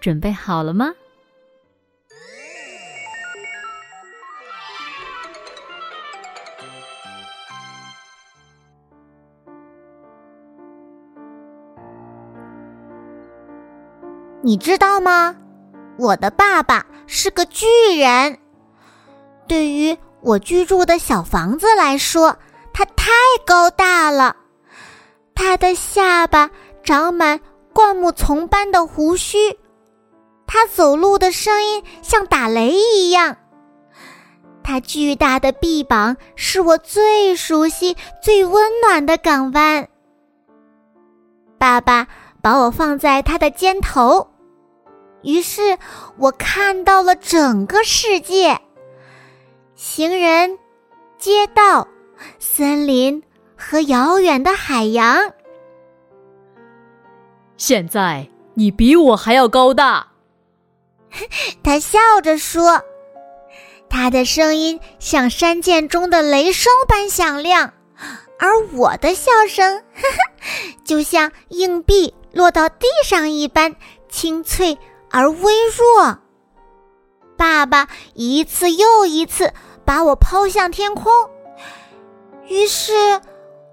准备好了吗？你知道吗？我的爸爸是个巨人。对于我居住的小房子来说，他太高大了。他的下巴长满灌木丛般的胡须。他走路的声音像打雷一样，他巨大的臂膀是我最熟悉、最温暖的港湾。爸爸把我放在他的肩头，于是我看到了整个世界：行人、街道、森林和遥远的海洋。现在你比我还要高大。他笑着说：“他的声音像山涧中的雷声般响亮，而我的笑声，呵呵，就像硬币落到地上一般清脆而微弱。”爸爸一次又一次把我抛向天空，于是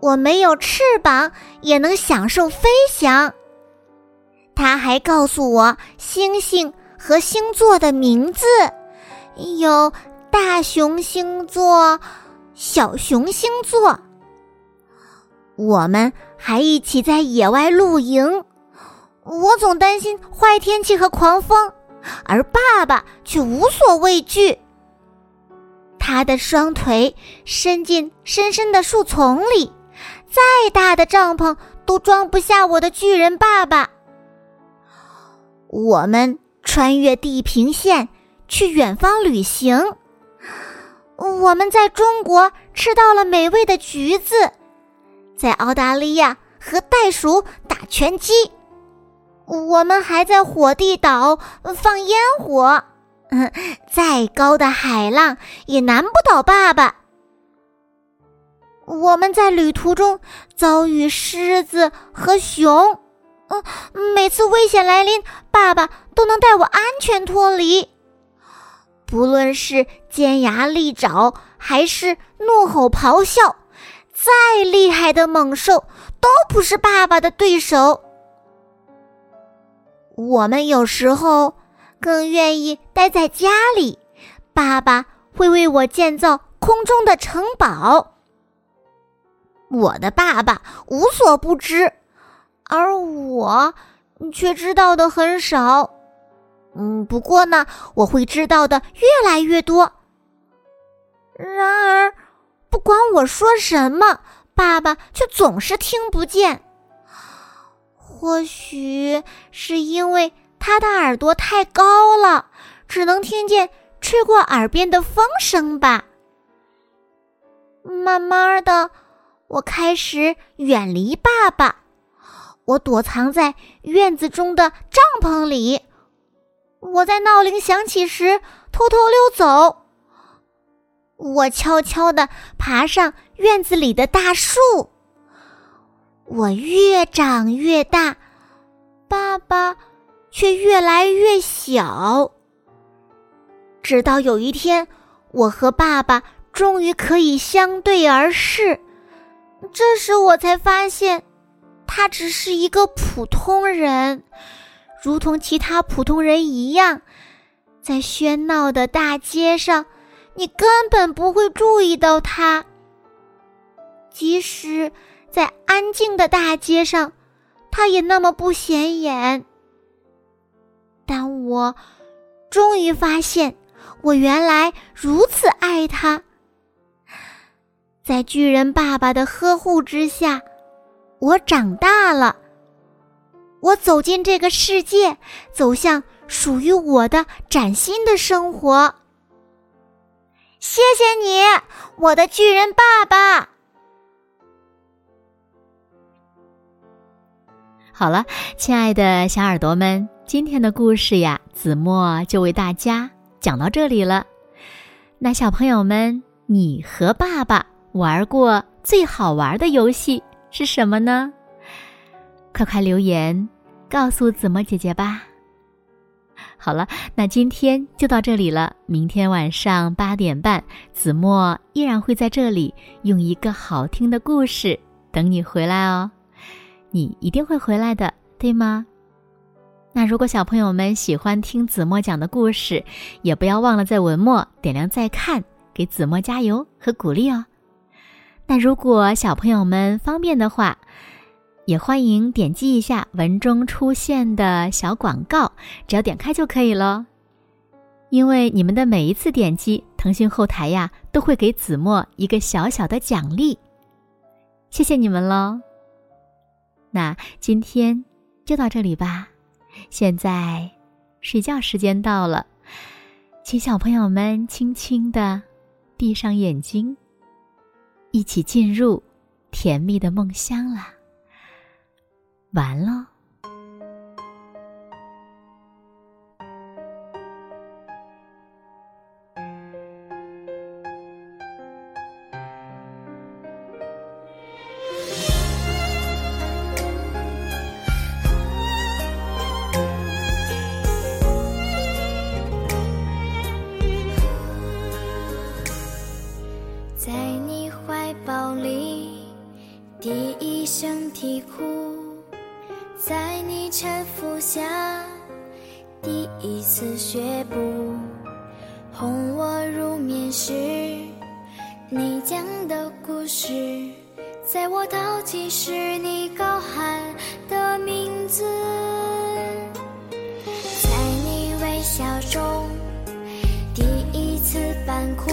我没有翅膀也能享受飞翔。他还告诉我星星。和星座的名字有大熊星座、小熊星座。我们还一起在野外露营。我总担心坏天气和狂风，而爸爸却无所畏惧。他的双腿伸进深深的树丛里，再大的帐篷都装不下我的巨人爸爸。我们。穿越地平线去远方旅行，我们在中国吃到了美味的橘子，在澳大利亚和袋鼠打拳击，我们还在火地岛放烟火。再高的海浪也难不倒爸爸。我们在旅途中遭遇狮子和熊。嗯，每次危险来临，爸爸都能带我安全脱离。不论是尖牙利爪，还是怒吼咆哮，再厉害的猛兽都不是爸爸的对手。我们有时候更愿意待在家里，爸爸会为我建造空中的城堡。我的爸爸无所不知。而我却知道的很少，嗯，不过呢，我会知道的越来越多。然而，不管我说什么，爸爸却总是听不见。或许是因为他的耳朵太高了，只能听见吹过耳边的风声吧。慢慢的，我开始远离爸爸。我躲藏在院子中的帐篷里，我在闹铃响起时偷偷溜走。我悄悄地爬上院子里的大树。我越长越大，爸爸却越来越小。直到有一天，我和爸爸终于可以相对而视，这时我才发现。他只是一个普通人，如同其他普通人一样，在喧闹的大街上，你根本不会注意到他。即使在安静的大街上，他也那么不显眼。但我终于发现，我原来如此爱他。在巨人爸爸的呵护之下。我长大了，我走进这个世界，走向属于我的崭新的生活。谢谢你，我的巨人爸爸。好了，亲爱的小耳朵们，今天的故事呀，子墨就为大家讲到这里了。那小朋友们，你和爸爸玩过最好玩的游戏是什么呢？快快留言告诉子墨姐姐吧。好了，那今天就到这里了。明天晚上八点半，子墨依然会在这里用一个好听的故事等你回来哦。你一定会回来的，对吗？那如果小朋友们喜欢听子墨讲的故事，也不要忘了在文末点亮再看，给子墨加油和鼓励哦。那如果小朋友们方便的话，也欢迎点击一下文中出现的小广告，只要点开就可以了。因为你们的每一次点击，腾讯后台呀都会给子墨一个小小的奖励，谢谢你们喽。那今天就到这里吧，现在睡觉时间到了，请小朋友们轻轻的闭上眼睛，一起进入甜蜜的梦乡啦。完了。啼哭。在你搀扶下，第一次学步，哄我入眠时，你讲的故事，在我倒计时，你高喊的名字，在你微笑中，第一次扮哭，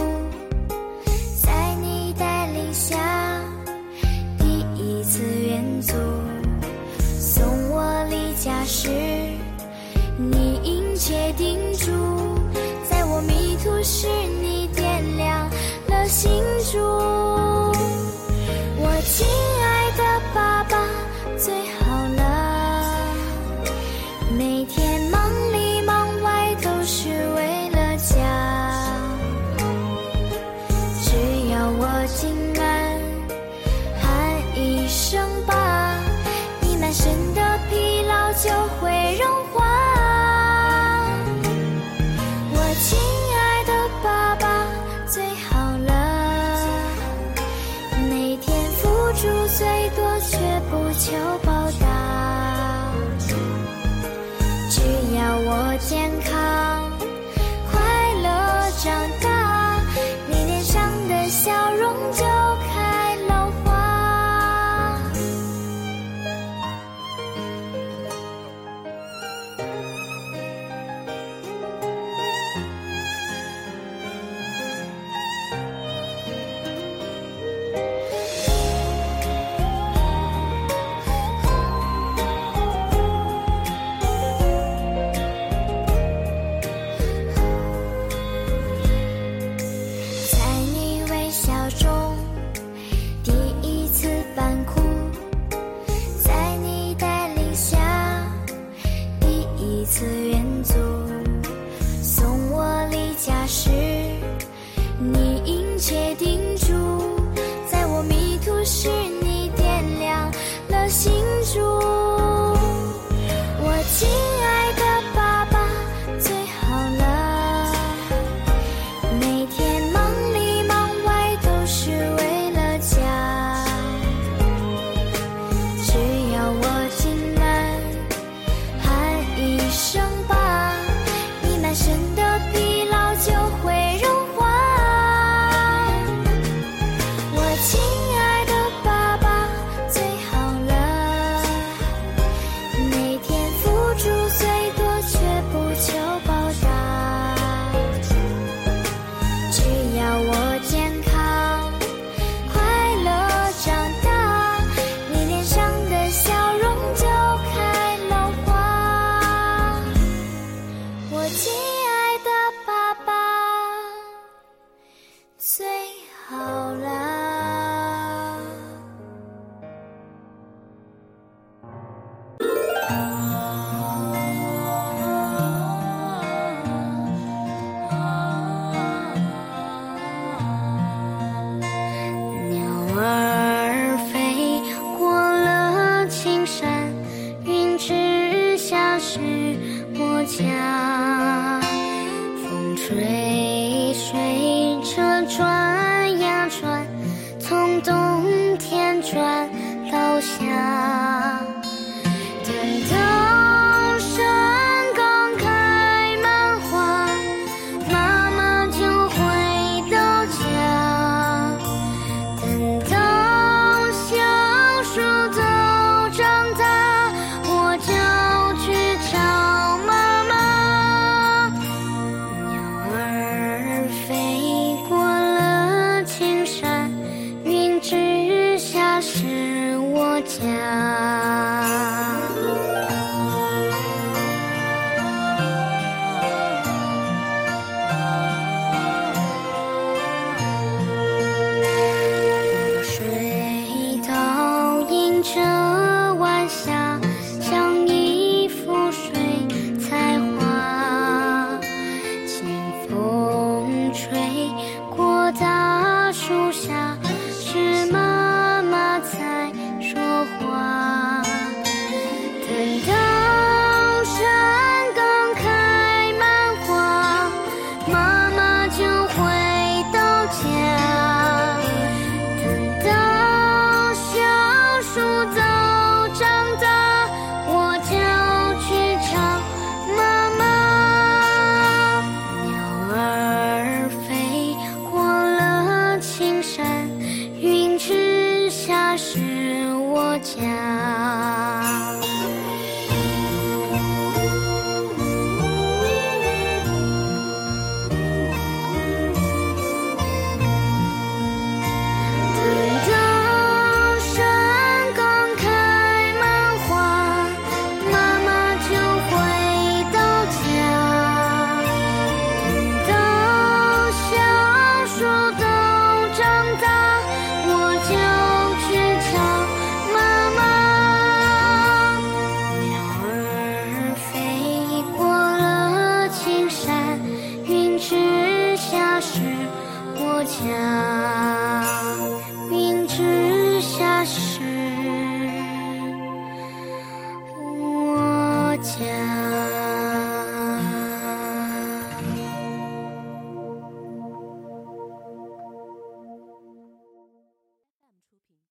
Yeah.